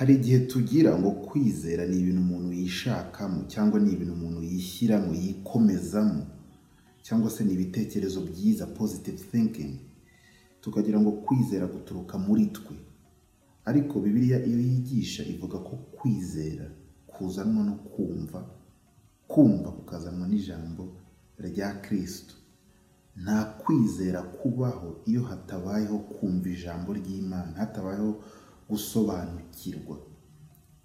Hari igihe tugira ngo kwizera ni ibintu umuntu yishakamo cyangwa ni ibintu umuntu yishyiramo, yikomezamo cyangwa se ni ibitekerezo byiza positive thinking, tukagira ngo kwizera guturuka muri twe. Ariko Bibiliya iyo yigisha ivuga ko kwizera kuzanwa no kumva, kumva kukazanwa n'ijambo rya Kristo. Nta kwizera kubaho iyo hatabayeho kumva ijambo ry'Imana, hatabayeho gusobanukirwa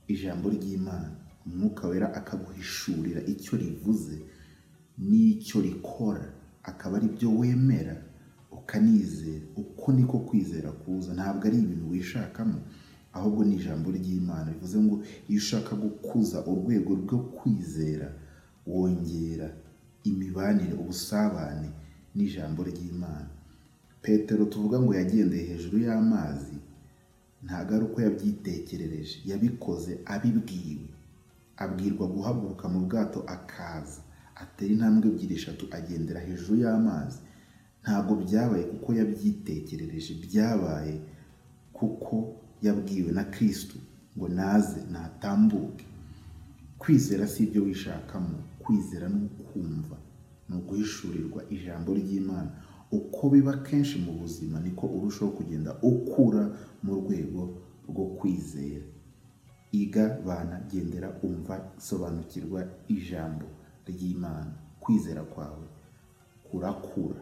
ijambo ry'Imana. Umwuka wera akaguhishurira icyo rivuze n'icyo rikora, akaba ari byo wemera ukanizera. Uko niko kwizera kuza, ntabwo ari ibintu wishakamo, ahubwo ni ijambo ry'Imana. Bivuze ngo iyo ushaka gukuza urwego rwo kwizera, wongera imibanire, ubusabane n'ijambo ry'Imana. Petero tuvuga ngo yagendeye hejuru y'amazi, ntabwo ari uko yabyitekerereje, yabikoze abibwiwe. Abwirwa guhaguruka mu bwato akaza, atera intambwe ebyiri eshatu agendera hejuru y'amazi. Ntabwo byabaye kuko yabyitekerereje, byabaye kuko yabwiwe na Kristo ngo naze natambuke. Kwizera si ibyo wishakamo, kwizera ni ukumva, ni uguhishurirwa ijambo ry'Imana. Uko biba kenshi mu buzima niko urushaho kugenda ukura mu rwego rwo kwizera. Iga bana, gendera, umva, sobanukirwa ijambo ry'Imana. Kwizera kwawe kurakura.